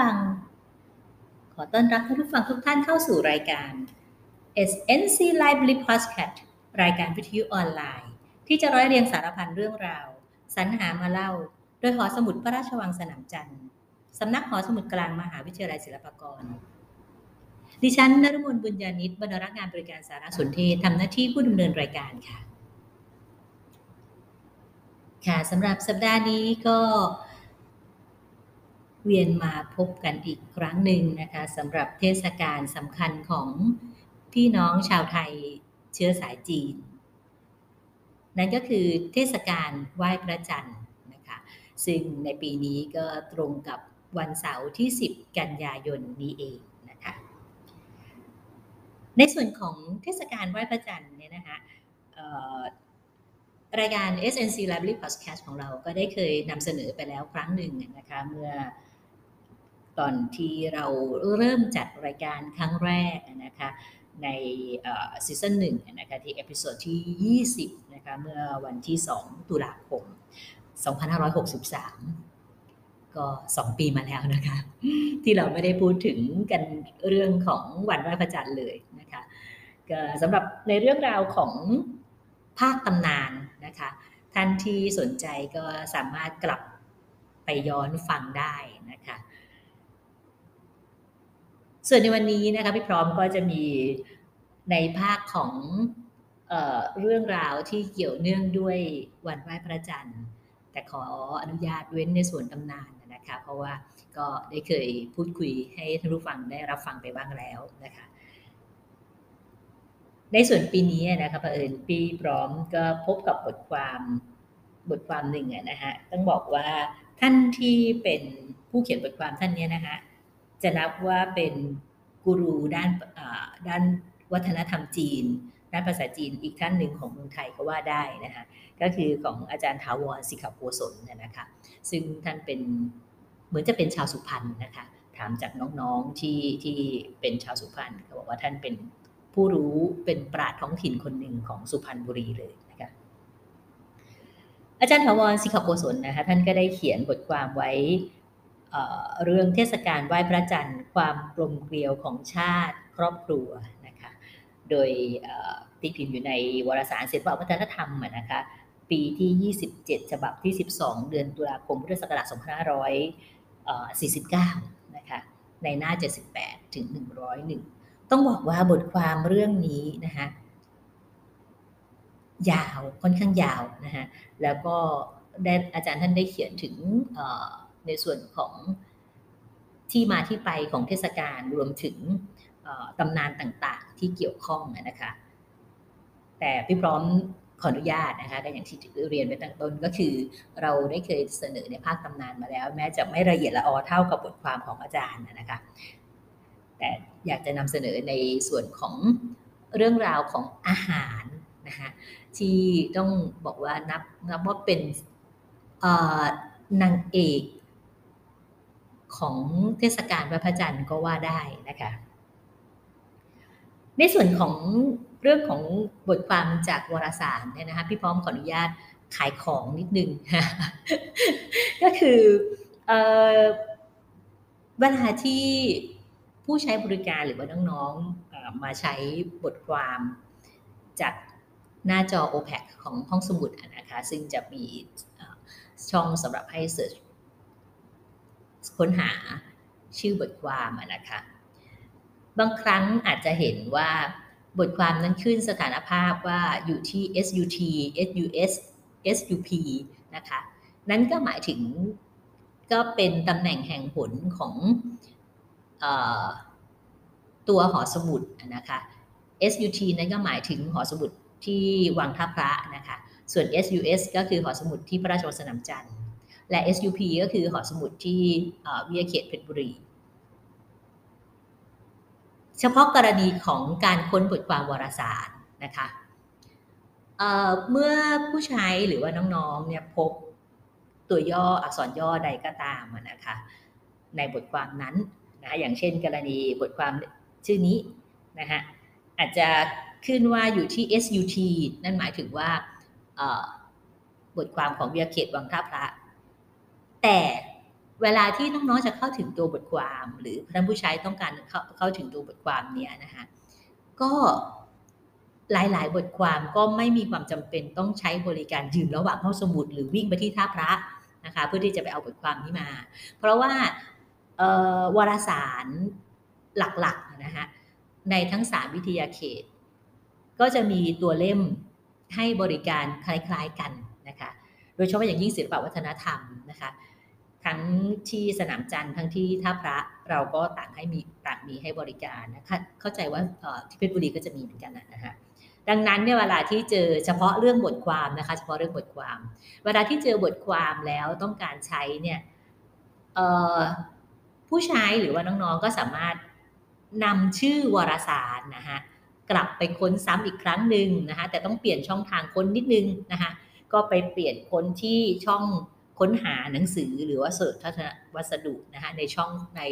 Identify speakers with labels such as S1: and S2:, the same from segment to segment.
S1: ฟัง ขอต้อนรับท่านผู้ฟังทุกท่านเข้าสู่รายการ SNC Library Podcast รายการวิทยุออนไลน์ ที่จะร้อยเรียงสารพันเรื่องราว สรรหามาเล่า โดยหอสมุดพระราชวังสนามจันทร์สำนักหอสมุดกลางมหาวิทยาลัยศิลปากร ดิฉันนรมนบุญญาณิตบรรณารักงานบริการสารสนเทศทำหน้าที่ผู้ดำเนินรายการค่ะ ค่ะสำหรับสัปดาห์นี้ก็ เวียนมาพบกันอีกครั้งหนึ่งนะคะสำหรับเทศกาลสำคัญของพี่น้องชาวไทยเชื้อสายจีน นั่นก็คือเทศกาลไหว้พระจันทร์นะคะซึ่งในปีนี้ก็ตรงกับวันเสาร์ที่ 10 กันยายนนี้เองนะคะในส่วนของเทศกาลไหว้พระจันทร์เนี่ยนะคะรายการ SNC Library Podcast ของเราก็ได้เคยนำเสนอไปแล้วครั้งหนึ่งนะคะ เมื่อ ตอนที่เราเริ่มจัดรายการครั้งแรกนะคะใน season หนึ่งนะคะที่ episode ที่ 20นะคะเมื่อวันที่ 2 ตุลาคม 2563 ก็ 2 ปีมาแล้วนะคะ ที่เราไม่ได้พูดถึงกันเรื่องของวันไหว้พระจันทร์เลยนะคะก็สำหรับในเรื่องราวของภาคตำนานนะคะท่านที่สนใจก็สามารถกลับไปย้อนฟังได้นะคะ ส่วนในวันนี้นะคะพี่พร้อมก็จะมีในภาคของเออเรื่องราวที่เกี่ยวเนื่องด้วยวันไหว้พระจันทร์ แต่ขออนุญาตเว้นในส่วนตำนานนะคะเพราะว่าก็ได้เคยพูดคุยให้ท่านผู้ฟังได้รับฟังไปบ้างแล้วนะคะในส่วนปีนี้นะคะเผอิญปีพร้อมก็พบกับบทความบทความหนึ่งนะคะต้องบอกว่าท่านที่เป็นผู้เขียนบทความท่านนี้นะคะ จะนับว่าเป็นกูรูด้านด้านวัฒนธรรมจีน ด้านภาษาจีนอีกท่านหนึ่งของเมืองไทยก็ว่าได้นะคะก็คือของอาจารย์ถาวรสิกขโปสนนะคะซึ่งท่านเป็นเหมือนจะเป็นชาวสุพรรณนะคะถามจากน้องๆที่ที่เป็นชาวสุพรรณเขาบอกว่าท่านเป็นผู้รู้เป็นปราชญ์ท้องถิ่นคนหนึ่งของสุพรรณบุรีเลยนะคะอาจารย์ถาวรสิกขโปสนนะคะท่านก็ได้เขียนบทความไว้ เรื่องเทศกาลไหว้พระจันทร์ ความกลมเกลียวของชาติครอบครัวนะคะ โดยตีพิมพ์อยู่ในวารสารศิลปวัฒนธรรมนะคะ ปีที่ 27 ฉบับที่ 12 เดือนตุลาคมพุทธศักราช2549 นะคะ ในหน้า 78 ถึง 101 ต้องบอกว่าบทความเรื่องนี้นะคะยาวค่อนข้างยาวนะคะแล้วก็ได้อาจารย์ท่านได้เขียนถึง ในส่วนของที่มาที่ไปของเทศกาลรวมถึงตำนานต่างๆ ที่เกี่ยวข้องนะคะ แต่พี่พร้อมขออนุญาตนะคะก็อย่างที่เรียนไปตั้งต้นก็คือ เราได้เคยเสนอในภาคตำนานมาแล้ว แม้จะไม่ละเอียดละออเท่ากับบทความของอาจารย์นะคะ แต่อยากจะนำเสนอในส่วนของเรื่องราวของอาหารนะคะที่ต้องบอกว่านับนับว่าเป็นนางเอก ของเทศกาลพระจันทร์ก็ว่าได้นะคะ ในส่วนของเรื่องของบทความจากวารสารเนี่ยนะคะพี่พร้อมขออนุญาตขายของนิดนึง ก็คือเเวลาที่ผู้ใช้บริการหรือว่าน้องๆมาใช้บทความจากหน้าจอ OPEC ของห้องสมุดนะคะซึ่งจะมีช่องสำหรับให้เสิร์ช ค้นหาชื่อบทความนะคะ บางครั้งอาจจะเห็นว่าบทความนั้นขึ้นสถานภาพว่าอยู่ที่ SUT SUS SUP นะคะ นั้นก็หมายถึงก็เป็นตำแหน่งแห่งผลของอตัวหอสมุดนะคะ SUT นั้นก็หมายถึงหอสมุดที่วังท่าพระนะคะ ส่วน SUS ก็คือหอสมุดที่พระราชวังสนามจันทร์ และ SUP ก็คือหอสมุดที่วิทยาเขตเพชรบุรี เฉพาะกรณีของการค้นบทความวารสารนะคะเมื่อผู้ใช้หรือว่าน้องๆเนี่ยพบตัวย่ออักษรย่อใดก็ตามนะคะในบทความนั้นนะอย่างเช่น กรณีบทความชื่อนี้นะฮะอาจจะขึ้นว่าอยู่ที่ SUT นั่นหมายถึงว่าบทความของเบียเขตวังท่าพระ แต่เวลาที่น้องๆจะเข้าถึงตัวบทความ หรือท่านผู้ใช้ต้องการเข้าเข้าถึงตัวบทความเนี้ยนะคะก็หลาย ๆ บทความก็ไม่มีความจำเป็นต้องใช้บริการยืนระหว่างห้องสมุดหรือวิ่งไปที่ท่าพระนะคะเพื่อที่จะไปเอาบทความนี้มา เพราะว่าวารสารหลักๆนะคะในทั้งสามวิทยาเขต ก็จะมีตัวเล่มให้บริการคล้าย ๆ กันนะคะ โดยเฉพาะอย่างยิ่งศิลปวัฒนธรรมนะคะ ทั้งที่สนามจันทร์ทั้งที่ท่าพระเราก็ต่างให้มีต่างมีให้บริการนะคะเข้าใจว่าที่เพชรบุรีก็จะมีเหมือนกันนะคะดังนั้นเนี่ยเวลาที่เจอเฉพาะเรื่องบทความนะคะ เฉพาะเรื่องบทความ เวลาที่เจอบทความแล้วต้องการใช้เนี่ยผู้ใช้หรือว่าน้องๆก็สามารถนำชื่อวารสารนะคะกลับไปค้นซ้ำอีกครั้งหนึ่งนะคะแต่ต้องเปลี่ยนช่องทางค้นนิดนึงนะคะก็ไปเปลี่ยนค้นที่ช่อง ค้นหาหนังสือหรือว่าเสิร์ชทัศนวัสดุนะคะในช่องใน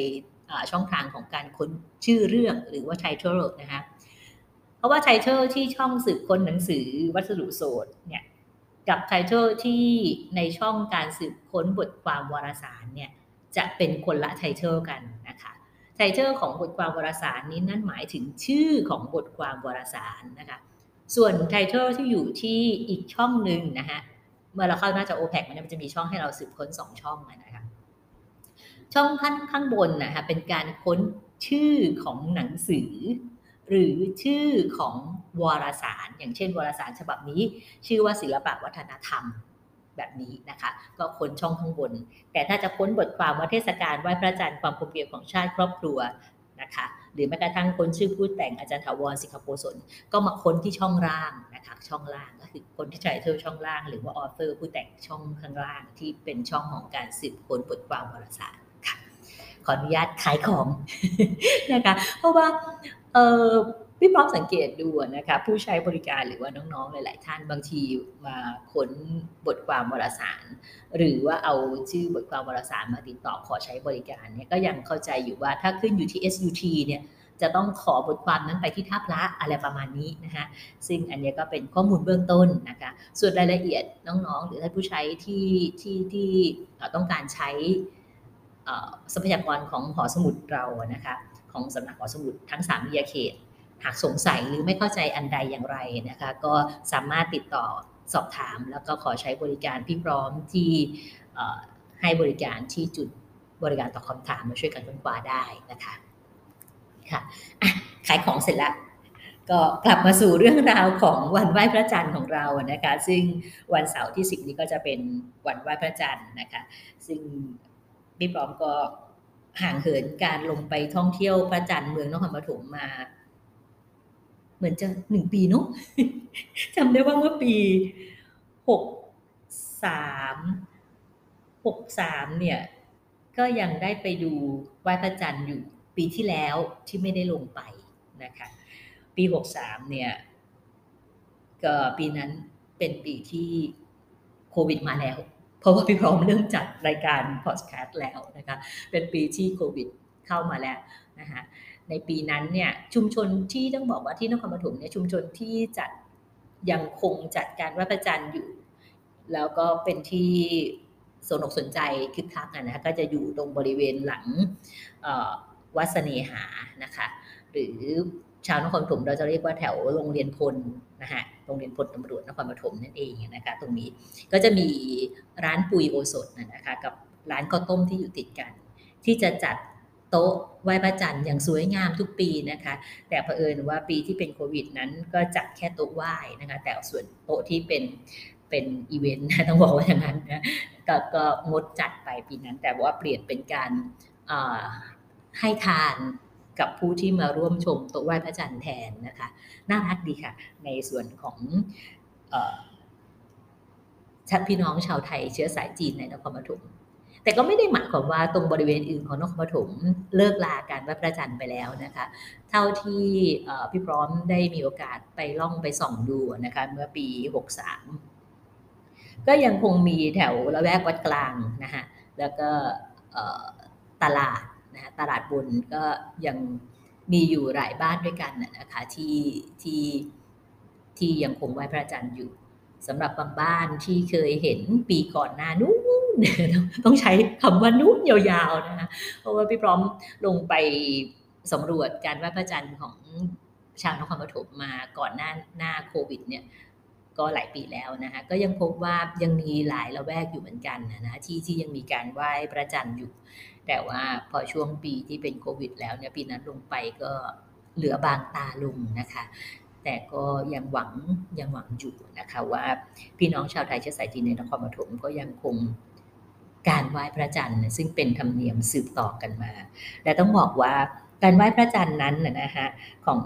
S1: ช่องทางของการค้นชื่อเรื่องหรือว่า title นะคะเพราะว่า title ที่ช่องสืบค้นหนังสือวัสดุโสตเนี่ยกับ title ที่ในช่องการสืบค้นบทความวารสารเนี่ยจะเป็นคนละ title กันนะคะ title ของบทความวารสารนี้นั่นหมายถึงชื่อของบทความวารสารนะคะส่วน title ที่อยู่ที่อีกช่องหนึ่งนะคะ เมื่อเราเข้าหน้าจอ OPAC มันจะมีช่องให้เราสืบค้นสองช่องนะคะช่องข้างข้างบนนะคะเป็นการค้นชื่อของหนังสือ หรือชื่อของวารสาร อย่างเช่นวารสารฉบับนี้ ชื่อว่าศิลปะวัฒนธรรมแบบนี้นะคะ ก็ค้นช่องข้างบน แต่ถ้าจะค้นบทความว่าเทศกาลไหว้พระจันทร์ความคมเกียวของชาติครอบครัว นะคะหรือแม้กระทั่งคนชื่อผู้แต่งอาจารย์ถาวรสิงคโปร์สนก็มาค้นที่ช่องล่างนะคะช่องล่างก็คือคนที่ใช้เทอช่องล่าง หรือว่าออเฟอร์ผู้แต่งช่องข้างล่างที่เป็นช่องของการสืบค้นบทความวารสารค่ะขออนุญาตขายของนะคะเพราะว่าเออ พี่พร้อมสังเกตดูนะคะผู้ใช้บริการหรือว่าน้องๆ หลาย ๆ ท่านบางทีมาค้นบทความวารสาร หรือว่าเอาชื่อบทความวารสารมาติดต่อขอใช้บริการเนี่ยก็ยังเข้าใจอยู่ว่าถ้าขึ้นอยู่ที่ SUT เนี่ยจะต้องขอบทความนั้นไปที่ท่าพระอะไรประมาณนี้นะคะซึ่งอันนี้ก็เป็นข้อมูลเบื้องต้นนะคะส่วนรายละเอียดน้องๆ หรือท่านผู้ใช้ที่ที่ที่ต้องการใช้ทรัพยากรของหอสมุดเรานะคะของสำนักหอสมุดทั้ง3วิทยาเขต หากสงสัยหรือไม่เข้าใจอันใดอย่างไรนะคะ ก็สามารถติดต่อสอบถาม แล้วก็ขอใช้บริการพี่พร้อมที่ให้บริการที่จุดบริการตอบคำถามมาช่วยกันค้นคว้าได้นะคะค่ะขายของเสร็จแล้วก็กลับมาสู่เรื่องราวของวันไหว้พระจันทร์ของเรานะคะ ซึ่งวันเสาร์ที่สิบนี้ก็จะเป็นวันไหว้พระจันทร์นะคะ ซึ่งพี่พร้อมก็ห่างเหินการลงไปท่องเที่ยวพระจันทร์เมืองนครปฐมมา เหมือนจะหนึ่งปีเนาะจำได้ว่าเมื่อปีหกสามหกสามเนี่ย ก็ยังได้ไปดูไหว้พระจันทร์อยู่ปีที่แล้วที่ไม่ได้ลงไปนะคะ ปีหกสามเนี่ยก็ปีนั้นเป็นปีที่โควิดมาแล้ว เพราะว่าพี่พร้อมเริ่มจัดรายการพอดแคสต์แล้วนะคะ เป็นปีที่โควิดเข้ามาแล้วนะคะ ในปีนั้นเนี่ยชุมชนที่ต้องบอกว่าที่นครปฐมเนี่ยชุมชนที่จัดยังคงจัดการไหว้พระจันทร์อยู่ แล้วก็เป็นที่สนอกสนใจคึกคักนะคะก็จะอยู่ตรงบริเวณหลังวัดเสนหานะคะ หรือชาวนครปฐมเราจะเรียกว่าแถวโรงเรียนพลนะคะโรงเรียนพลตำรวจนครปฐมนั่นเองนะคะตรงนี้ก็จะมีร้านปุยโอสดนะคะกับร้านข้าวต้มที่อยู่ติดกัน ที่จะจัด โต๊ะไหว้พระจันทร์อย่างสวยงามทุกปีนะคะ แต่เผอิญว่าปีที่เป็นโควิดนั้นก็จัดแค่โต๊ะไหว้นะคะ แต่ส่วนโต๊ะที่เป็นเป็นอีเวนต์ต้องบอกว่าอย่างนั้นนะกก็งดจัดไปปีนั้น แต่ว่าเปลี่ยนเป็นการให้ทานกับผู้ที่มาร่วมชมโต๊ะไหว้พระจันทร์แทนนะคะ น่ารักดีค่ะ ในส่วนของชาพี่น้องชาวไทยเชื้อสายจีนในนครปฐม แต่ก็ไม่ได้หมายความว่าตรงบริเวณอื่นของนครปฐมเลิกลาการไหว้พระจันทร์ไปแล้วนะคะ เท่าที่พี่พร้อมได้มีโอกาสไปล่องไปส่องดูนะคะเมื่อปี 63 ก็ยังคงมีแถวละแวกวัดกลางนะคะแล้วก็ตลาดนะตลาดบนก็ยังมีอยู่หลายบ้านด้วยกันนะคะที่ที่ที่ยังคงไหว้พระจันทร์อยู่สำหรับบางบ้านที่เคยเห็นปีก่อนหน้านู้น ต้องใช้คำว่านู้นยาวๆนะคะเพราะว่าพี่พร้อมลงไปสำรวจการไหว้พระจันทร์ของชาวนครปฐมมาก่อนหน้าหน้าโควิดเนี่ยก็หลายปีแล้วนะคะก็ยังพบว่ายังมีหลายละแวกอยู่เหมือนกันนะที่ที่ยังมีการไหว้พระจันทร์อยู่ แต่ว่าพอช่วงปีที่เป็นโควิด แล้วเนี่ยปีนั้นลงไปก็เหลือบางตาลงนะคะ แต่ก็ยังหวังยังหวังอยู่นะคะว่าพี่น้องชาวไทยเชื้อสายจีนในนครปฐมก็ยังคง การไหว้พระจันทร์ซึ่งเป็นธรรมเนียมสืบต่อกันมา และต้องบอกว่าการไหว้พระจันทร์นั้นนะฮะของ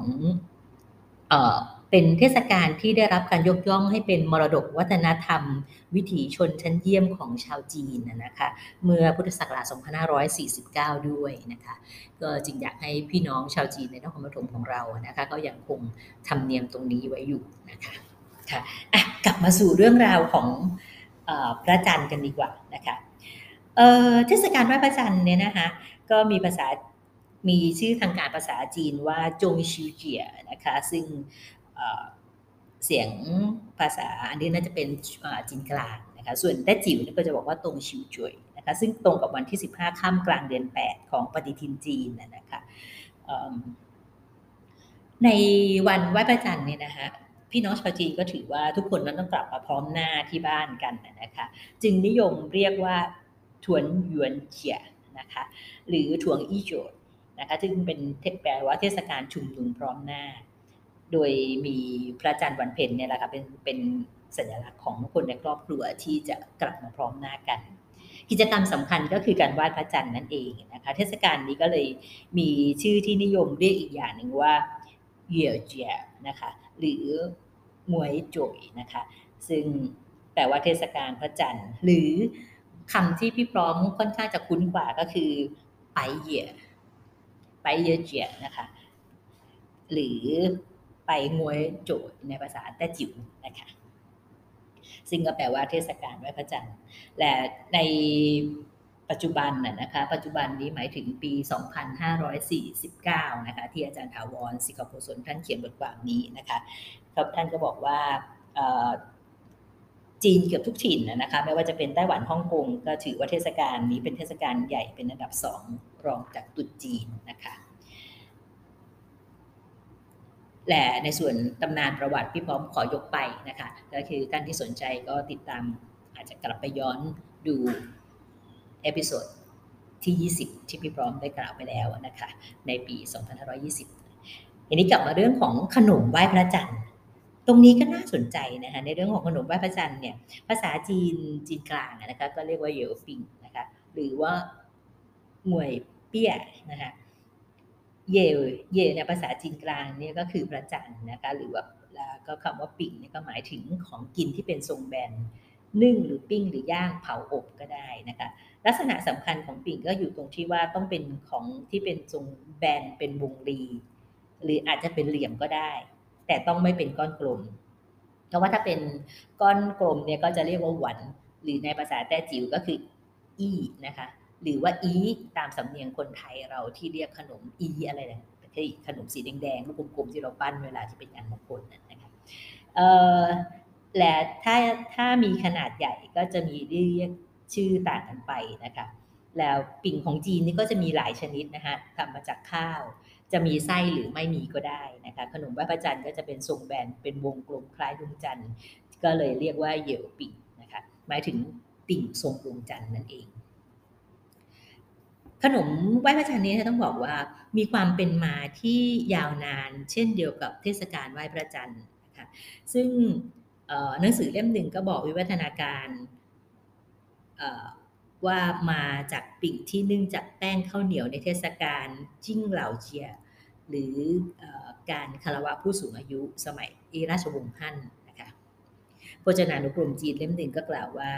S1: เออเป็นเทศกาลที่ได้รับการยกย่องให้เป็นมรดกวัฒนธรรม วิถีชนชั้นเยี่ยมของชาวจีนนะคะเมื่อพุทธศักราช 2549 ด้วยนะคะก็จึงอยากให้พี่น้องชาวจีนในนครปฐมของเรานะคะก็ยังคงทำเนียมตรงนี้ไว้อยู่นะคะค่ะะกลับมาสู่เรื่องราวของพระจันทร์กันดีกว่านะคะ เทศกาลไหว้พระจันทร์เนี่ยนะคะก็มีภาษามีชื่อทางการภาษาจีนว่าจงชิวเจียนะคะซึ่งเสียงภาษาอันนี้น่าจะเป็นจีนกลางนะคะส่วนแต้จิ๋วก็จะบอกว่าตรงชิวจวยนะคะซึ่งตรงกับวันที่ 15ข้ามกลางเดือน 8 ของปฏิทินจีนนะคะในวันไหว้พระจันทร์เนี่ยนะคะพี่น้องชาวจีนก็ถือว่าทุกคนนั้นต้องกลับมาพร้อมหน้าที่บ้านกันนะคะจึงนิยมเรียกว่า ถวนหยวนเจียนะคะหรือถวงอี้โจดนะคะซึ่งเป็นเทศแปลว่าเทศกาลชุมนุมพร้อมหน้า โดยมีพระจันทร์วันเพ็ญเนี่ยแหละค่ะเป็นเป็นสัญลักษณ์ของคนในครอบครัวที่จะกลับมาพร้อมหน้ากัน กิจกรรมสำคัญก็คือการไหว้พระจันทร์นั่นเองนะคะเทศกาลนี้ก็เลยมีชื่อที่นิยมเรียกอีกอย่างหนึ่งว่าเยี่ยเจียนะคะหรือมวยจ่อยนะคะซึ่งแปลว่าเทศกาลพระจันทร์หรือ คำที่พี่พร้อมค่อนข้างจะคุ้นกว่าก็คือไปเยี่ยไปเยี่ยเจียนะคะ หรือไปงวยโจดในภาษาแต้จิ๋วนะคะซึ่งก็แปลว่าเทศกาลไหว้พระจันทร์และในปัจจุบันน่ะนะคะ ปัจจุบันนี้หมายถึงปี 2549 นะคะที่อาจารย์ถาวรสิกโพสนท่านเขียนบทความนี้นะคะครับท่านก็บอกว่า จีนเกือบทุกถิ่นนะคะไม่ว่าจะเป็นไต้หวันฮ่องกงก็ถือว่าเทศกาลนี้เป็นเทศกาลใหญ่เป็นอันดับสองรองจากตุจีนนะคะและในส่วนตำนานประวัติพี่พร้อมขอยกไปนะคะก็คือท่านที่สนใจก็ติดตามอาจจะกลับไปย้อนดูepisode ที่ 20 ที่พี่พร้อมได้กล่าวไปแล้วนะคะในปี 2520ทีนี้กลับมาเรื่องของขนมไหว้พระจันทร์ ตรงนี้ก็น่าสนใจนะคะในเรื่องของขนมไหว้พระจันทร์เนี่ยภาษาจีนจีนกลางนะคะก็เรียกว่าเยว่ปิ่งนะคะหรือว่าง่วยเปี้ยนะคะเยว่เยว่ในภาษาจีนกลางเนี่ยก็คือพระจันทร์นะคะหรือว่าแล้วก็คำว่าปิ่งเนี่ยก็หมายถึงของกินที่เป็นทรงแบนนึ่งหรือปิ้งหรือย่างเผาอบก็ได้นะคะลักษณะสำคัญของปิ่งก็อยู่ตรงที่ว่าต้องเป็นของที่เป็นทรงแบนเป็นวงรี หรืออาจจะเป็นเหลี่ยมก็ได้ แต่ต้องไม่เป็นก้อนกลม เพราะว่าถ้าเป็นก้อนกลมเนี่ยก็จะเรียกว่าหวัน หรือในภาษาแต้จิ๋วก็คืออี้นะคะ หรือว่าอีตามสำเนียงคนไทยเราที่เรียกขนมอีอะไรนะที่ขนมสีแดงๆลูกกลมๆที่เราปั้นเวลาที่เป็นงานมงคลน,น,นะครับและถ้าถ้ามีขนาดใหญ่ก็จะมีเรียกชื่อต่างกันไปนะคะแล้วปิ่งของจีนนี่ก็จะมีหลายชนิดนะคะทำมาจากข้าว จะมีไส้หรือไม่มีก็ได้นะคะขนมไหว้พระจันทร์ก็จะเป็นทรงแบนเป็นวงกลมคล้ายดวงจันทร์ก็เลยเรียกว่าเหยวปิ่งนะคะหมายถึงปิ่งทรงดวงจันทร์นั่นเอง ขนมไหว้พระจันทร์นี้ต้องบอกว่ามีความเป็นมาที่ยาวนาน เช่นเดียวกับเทศกาลไหว้พระจันทร์นะคะซึ่งหนังสือเล่มหนึ่งก็บอกวิวัฒนาการ ว่ามาจากปิ่งที่นึ่งจากแป้งข้าวเหนียวในเทศกาลจิ้งเหล่าเจีย หรือการคารวะผู้สูงอายุสมัยเอราชวงศ์ฮั่นนะคะพจนานุกรมจีนเล่มหนึ่งก็กล่าวว่า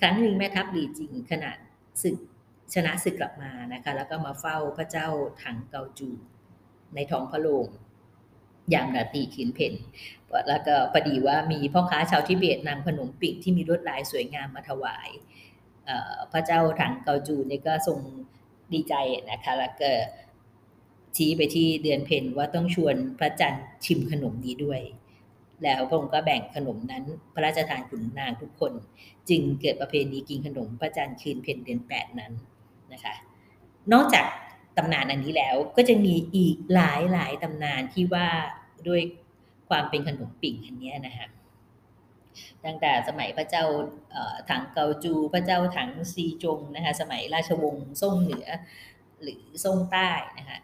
S1: ครั้งหนึ่งแม่ทัพหลีจิงขนาดศึกชนะศึกกลับมานะคะแล้วก็มาเฝ้าพระเจ้าถังเกาจู ในท้องพระโรงยามราตรีขีนเพนแล้วก็พอดีว่ามีพ่อค้าชาวทิเบตนำขนมปิ่งที่มีลวดลายสวยงามมาถวาย พระเจ้าถังเกาจูนี่ก็ทรงดีใจนะคะแล้วก็ชี้ไปที่เดือนเพนว่าต้องชวนพระจันทร์ชิมขนมนี้ด้วย แล้วพระองค์ก็แบ่งขนมนั้น พระราชทานขุนนางทุกคน จึงเกิดประเพณีกินขนมพระจันทร์คืนเพนเดือนแปดนั้นนะคะนอกจากตำนานอันนี้แล้วก็จะมีอีกหลายหลายตำนานที่ว่าด้วยความเป็นขนมปิ่งอันนี้นะคะ ตั้งแต่สมัยพระเจ้าถังเกาจู พระเจ้าถังซีจงนะคะสมัยราชวงศ์ซ่งเหนือหรือซ่งใต้นะคะ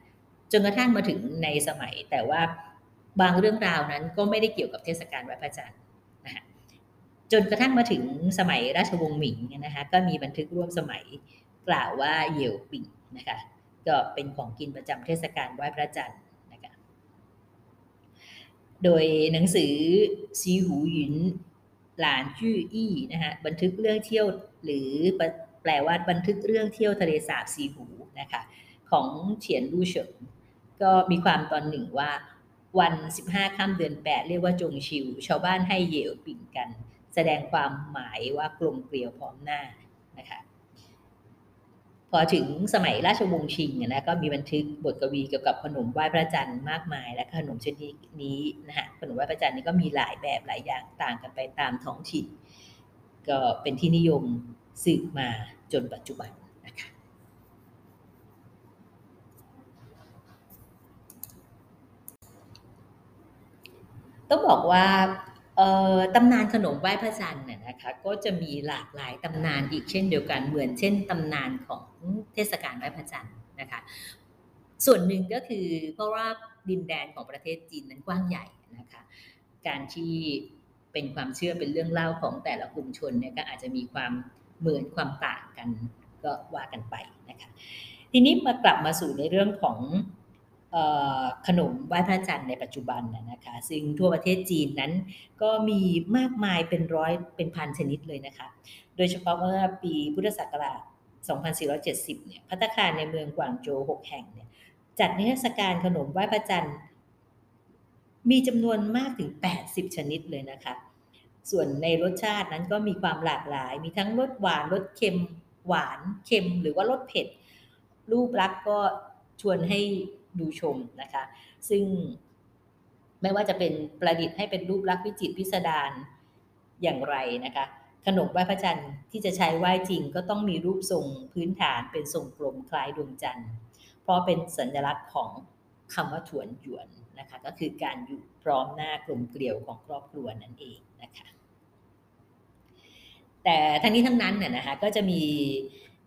S1: จนกระทั่งมาถึงในสมัยแต่ว่าบางเรื่องราวนั้นก็ไม่ได้เกี่ยวกับเทศกาลไหว้พระจันทร์นะคะจนกระทั่งมาถึงสมัยราชวงศ์หมิงนะคะก็มีบันทึกร่วมสมัยกล่าวว่าเยี่ยวปิ่งนะคะก็เป็นของกินประจำเทศกาลไหว้พระจันทร์นะคะโดยหนังสือซีหูหยิน หลานจื้ออี้นะคะบันทึกเรื่องเที่ยว หรือแปลว่าบันทึกเรื่องเที่ยวทะเลสาบซีหูนะคะของเฉียนลู่เฉิงก็มีความตอนหนึ่งว่า วัน 15ค่ำเดือน 8 เรียกว่าจงชิว ชาวบ้านให้เยวปิ่งกัน แสดงความหมายว่ากลมเกลียวพร้อมหน้านะคะ อถึงสมัยราชวงศ์ชิงนะก็มีบันทึกบทกวีเกี่ยวกับขนมไหว้พระจันทร์มากมาย และขนมชนิดนี้นะฮะขนมไหว้พระจันทร์นี้ก็มีหลายแบบหลายอย่างต่างกันไปตามท้องถิ่น ก็เป็นที่นิยมสืบมาจนปัจจุบันนะคะต้องบอกว่า ตำนานขนมไหว้พระจันทร์น่ยนะคะก็จะมีหลากหลายตำนานอีกเช่นเดียวกันเหมือนเช่นตำนานของเทศกาลไหว้พระจันทร์นะคะส่วนหนึ่งก็คือเพราะว่าดินแดนของประเทศจีนนั้นกว้างใหญ่นะคะการที่เป็นความเชื่อเป็นเรื่องเล่าของแต่ละกลุ่มชนเนี่ยก็อาจจะมีความเหมือนความต่างกันก็ว่ากันไปนะคะทีนี้มากลับมาสู่ในเรื่องของ ขนมไหว้พระจันทร์ในปัจจุบันนะคะ ซึ่งทั่วประเทศจีนนั้นก็มีมากมายเป็นร้อยเป็นพันชนิดเลยนะคะ โดยเฉพาะเมื่อปีพุทธศักราช 2470 เนี่ย พัตคารในเมืองกวางโจว6แห่งเนี่ย จัดนิทรรศการขนมไหว้พระจันทร์ มีจำนวนมากถึง 80 ชนิดเลยนะคะ ส่วนในรสชาตินั้นก็มีความหลากหลาย มีทั้งรสหวาน รสเค็ม หวาน เค็ม หรือว่ารสเผ็ด รูปลักษณ์ก็ชวนให้ ดูชมนะคะ ซึ่งไม่ว่าจะเป็นประดิษฐ์ให้เป็นรูปลักษณ์วิจิตรพิสดารอย่างไรนะคะ ขนมไหว้พระจันทร์ที่จะใช้ไหว้จริงก็ต้องมีรูปทรงพื้นฐานเป็นทรงกลมคล้ายดวงจันทร์ เพราะเป็นสัญลักษณ์ของคำว่าถวนหยวนนะคะ ก็คือการอยู่พร้อมหน้ากลมเกลียวของครอบครัวนั่นเองนะคะ แต่ทั้งนี้ทั้งนั้นเนี่ยนะคะก็จะมี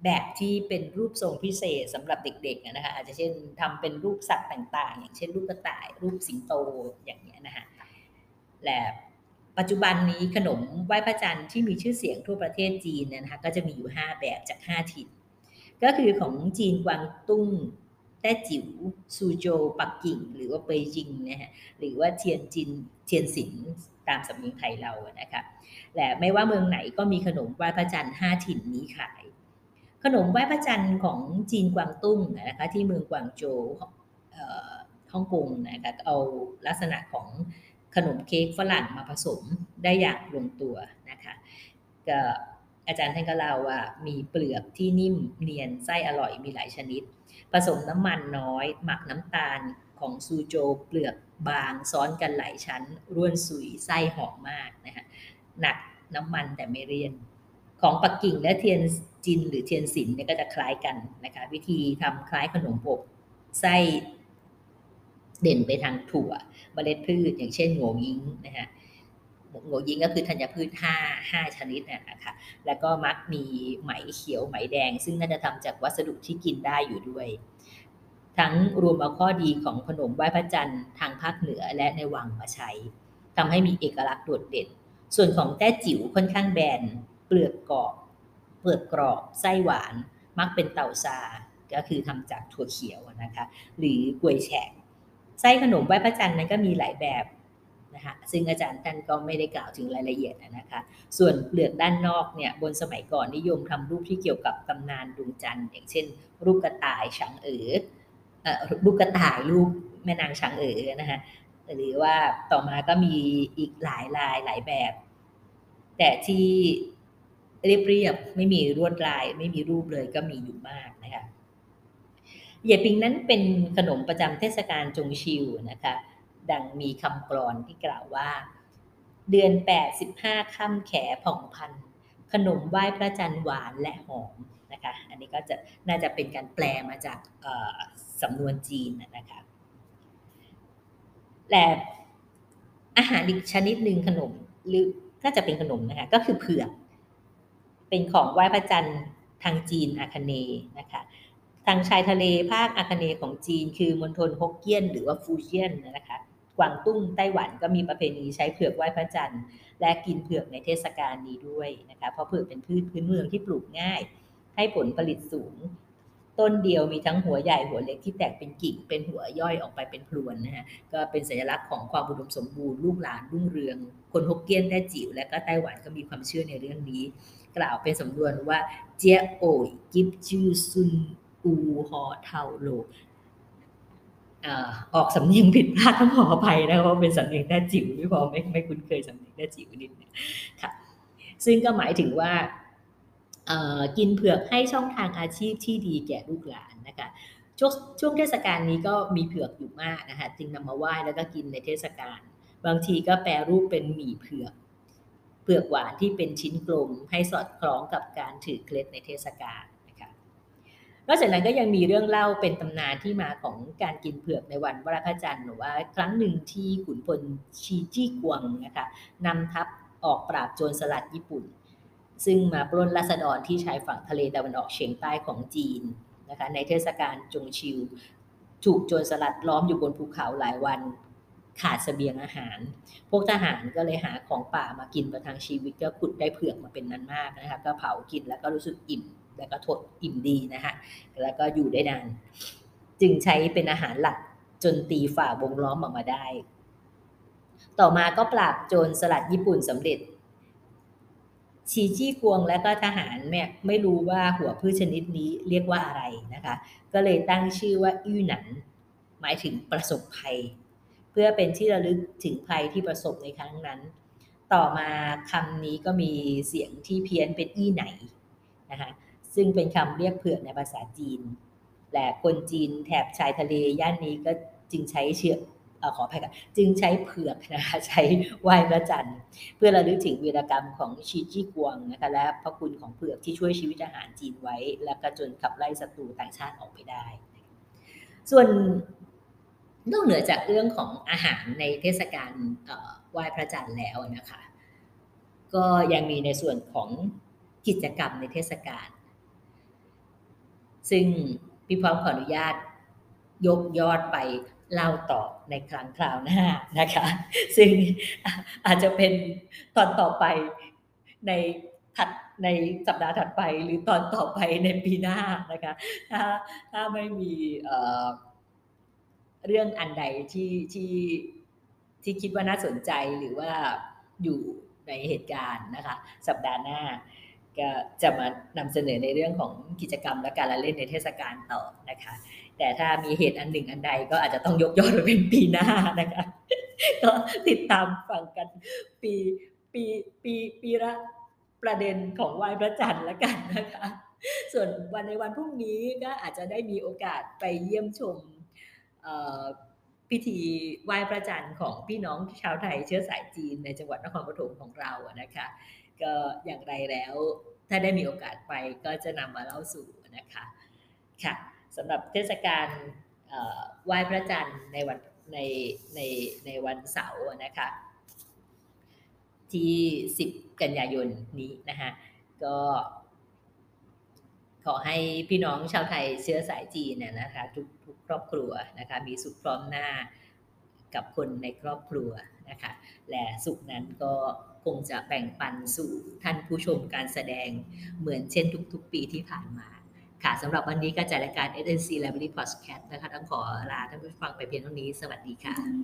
S1: แบบที่เป็นรูปทรงพิเศษสำหรับเด็กๆนะคะอาจจะเช่นทำเป็นรูปสัตว์ต่างๆ อย่างเช่นรูปกระต่าย รูปสิงโตอย่างเงี้ยนะคะและปัจจุบันนี้ขนมไหว้พระจันทร์ที่มีชื่อเสียงทั่วประเทศจีนนะคะก็จะมีอยู่ 5 แบบจาก 5 ถิ่น ก็คือของจีนกวางตุ้งแต้จิ๋วซูโจปักกิ่ง หรือว่าเปยจิงนะฮะหรือว่าเทียนจินเทียนสินตามสำเนียงไทยเรานะคะและไม่ว่าเมืองไหนก็มีขนมไหว้พระจันทร์5ถิ่นนี้ขาย ขนมไหว้พระจันทร์ของจีนกวางตุ้งนะคะที่เมืองกวางโจวฮ่องกงนะคะเอาลักษณะของขนมเค้กฝรั่งมาผสมได้อย่างลงตัวนะคะก็อาจารย์ท่านก็เล่าว่ามีเปลือกที่นิ่มเนียนไส้อร่อยมีหลายชนิด ผสมน้ำมันน้อย หมักน้ำตาลของซูโจเปลือกบางซ้อนกันหลายชั้นร่วนสุยไส้หอมมากนะคะหนักน้ำมันแต่ไม่เรียน ของปักกิ่งและเทียนจินหรือเทียนสินเนี่ยก็จะคล้ายกันนะคะวิธีทำคล้ายขนมอบไส้เด่นไปทางถั่วเมล็ดพืช อย่างเช่นโงยิงนะคะโงยิงก็คือธัญพืชห้าห้าชนิดนะคะแล้วก็มักมีไหมเขียวไหมแดง ซึ่งน่าจะทำจากวัสดุที่กินได้อยู่ด้วย ทั้งรวมเอาข้อดีของขนมไหว้พระจันทร์ทางภาคเหนือและในวังมาใช้ทำให้มีเอกลักษณ์โดดเด่น ส่วนของแต้จิ๋วค่อนข้างแบน เปลือกกรอบ เปลือกกรอบ ไส้หวาน มักเป็นเต่าซา ก็คือทำจากถั่วเขียวนะคะ หรือกวยแฉก ไส้ขนมไหว้พระจันทร์นั้นก็มีหลายแบบนะคะซึ่งอาจารย์ท่านก็ไม่ได้กล่าวถึงรายละเอียดนะคะ ส่วนเปลือกด้านนอกเนี่ยบนสมัยก่อนนิยมทำรูปที่เกี่ยวกับตำนานดวงจันทร์ อย่างเช่น รูปกระต่ายฉางเอ๋อเอ่อรูปกระต่ายรูปแม่นางฉางเอ๋อนะคะหรือว่าต่อมาก็มีอีกหลายลายหลายแบบ แต่ที่ เรียบๆไม่มีลวดลาย ไม่มีรูปเลยก็มีอยู่มากนะคะเหยียปิงนั้นเป็นขนมประจำเทศกาลจงชิวนะคะ ดังมีคำกรอนที่กล่าวว่า เดือนแปดสิบห้าค่ำแขผ่องพัน ขนมไหว้พระจันทร์หวานและหอมนะคะ อันนี้ก็จะน่าจะเป็นการแปลมาจากสำนวนจีนนะคะและอาหารอีกชนิดหนึ่งขนมหรือถ้าจะเป็นขนมนะคะก็คือเผือก เป็นของไหว้พระจันทร์ทางจีนอาคเนนะคะ ทางชายทะเลภาคอาคเนของจีน คือมณฑลฮกเกี้ยน หรือว่าฟูเจียนนะคะ กวางตุ้งไต้หวันก็มีประเพณีใช้เผือกไหว้พระจันทร์ และกินเผือกในเทศกาลนี้ด้วยนะคะ เพราะเผือกเป็นพืชพื้นเมืองที่ปลูกง่าย ให้ผลผลิตสูง ต้นเดียวมีทั้งหัวใหญ่หัวเล็กที่แตกเป็นกิ่งเป็นหัวย่อยออกไปเป็นพลวนนะฮะก็เป็นสัญลักษณ์ของความอุดมสมบูรณ์ลูกหลานรุ่งเรือง คนฮกเกี้ยนแต้จิ๋วและก็ไต้หวันก็มีความเชื่อในเรื่องนี้ กล่าวเป็นสำนวนว่าเจียโอยกิบจือซุนอูหอเทาโลออกสำเนียงผิดพลาดต้องขออภัยนะเพราะเป็นสำเนียงแต้จิ๋วไม่พอไม่ไม่คุ้นเคยสำเนียงแต้จิ๋วนิดนึงค่ะซึ่งก็หมายถึงว่า กินเผือกให้ช่องทางอาชีพที่ดีแก่ลูกหลานนะคะช่วงช่วงเทศกาลนี้ก็มีเผือกอยู่มากนะคะจึงนำมาไหว้แล้วก็กินในเทศกาลบางทีก็แปรรูปเป็นหมี่เผือกเผือกหวานที่เป็นชิ้นกลมให้สอดคล้องกับการถือเคล็ดในเทศกาลนะคะนอกจากนั้นก็ยังมีเรื่องเล่าเป็นตำนานที่มาของการกินเผือกในวันวรพจันทร์หรือว่าครั้งหนึ่งที่ขุนพลชีจี้กวงนะคะนำทัพออกปราบโจรสลัดญี่ปุ่น ซึ่งมาปล้นราษฎรที่ชายฝั่งทะเลตะวันออกเฉียงใต้ของจีนนะคะในเทศกาลจงชิว ถูกโจรสลัดล้อมอยู่บนภูเขาหลายวันขาดเสบียงอาหาร พวกทหารก็เลยหาของป่ามากินประทังชีวิตก็ขุดได้เผือกมาเป็นนั้นมากนะคะก็เผากินแล้วก็รู้สึกอิ่ม แล้วก็ทดอิ่มดีนะคะแล้วก็อยู่ได้นาน จึงใช้เป็นอาหารหลักจนตีฝ่าวงล้อมออกมาได้ ต่อมาก็ปราบโจรสลัดญี่ปุ่นสำเร็จ ชีจี้กวงและก็ทหารเนี่ยไม่รู้ว่าหัวพืชชนิดนี้เรียกว่าอะไรนะคะ ก็เลยตั้งชื่อว่าอี้หนันหมายถึงประสบภัย เพื่อเป็นที่ระลึกถึงภัยที่ประสบในครั้งนั้น ต่อมาคำนี้ก็มีเสียงที่เพี้ยนเป็นอี้ไหนนะคะซึ่งเป็นคำเรียกเผือกในภาษาจีน และคนจีนแถบชายทะเลย่านนี้ก็จึงใช้เชือก ขออภัยค่ะจึงใช้เผือกนะคะใช้ไหว้พระจันทร์ เพื่อระลึกถึงวีรกรรมของชีจี้กวงนะคะและพระคุณของเผือกที่ช่วยชีวิตทหารจีนไว้ และก็จนขับไล่ศัตรูต่างชาติออกไปได้ ส่วนนอกเหนือจากเรื่องของอาหารในเทศกาลไหว้พระจันทร์แล้วนะคะ ก็ยังมีในส่วนของกิจกรรมในเทศกาลซึ่งพี่พร้อมขออนุญาตยกยอดไป เล่าต่อในครั้งคราวหน้านะคะ ซึ่งอาจจะเป็นตอนต่อไปในถัดในสัปดาห์ถัดไปหรือตอนต่อไปในปีหน้านะคะถ้าถ้าไม่มีเรื่องอันใดที่ที่ที่คิดว่าน่าสนใจหรือว่าอยู่ในเหตุการณ์นะคะ สัปดาห์หน้าก็จะมานำเสนอในเรื่องของกิจกรรมและการละเล่นในเทศกาลต่อนะคะ แต่ถ้ามีเหตุอันหนึ่งอันใดก็อาจจะต้องยกยอดไปเป็นปีหน้านะคะก็ติดตามฟังกันปีปีปีปีละประเด็นของไหว้พระจันทร์ละกันนะคะ ส่วนวันในวันพรุ่งนี้ก็อาจจะได้มีโอกาสไปเยี่ยมชมพิธีไหว้พระจันทร์ของพี่น้องชาวไทยเชื้อสายจีนในจังหวัดนครปฐมของเรานะคะ ก็อย่างไรแล้วถ้าได้มีโอกาสไปก็จะนำมาเล่าสู่นะคะค่ะ สำหรับเทศกาลไหว้พระจันทร์ในวันในในในวันเสาร์นะคะ ที่ 10 กันยายนนี้นะคะก็ขอให้พี่น้องชาวไทยเชื้อสายจีนเนี่ยนะคะทุกทุกครอบครัวนะคะมีสุขพร้อมหน้ากับคนในครอบครัวนะคะและสุขนั้นก็คงจะแบ่งปันสู่ท่านผู้ชมการแสดงเหมือนเช่นทุกๆปีที่ผ่านมา ค่ะสำหรับวันนี้การจัดรายการ SNC Library Podcast นะคะ ต้องขอลาท่านผู้ฟังไปเพียงเท่านี้ สวัสดีค่ะ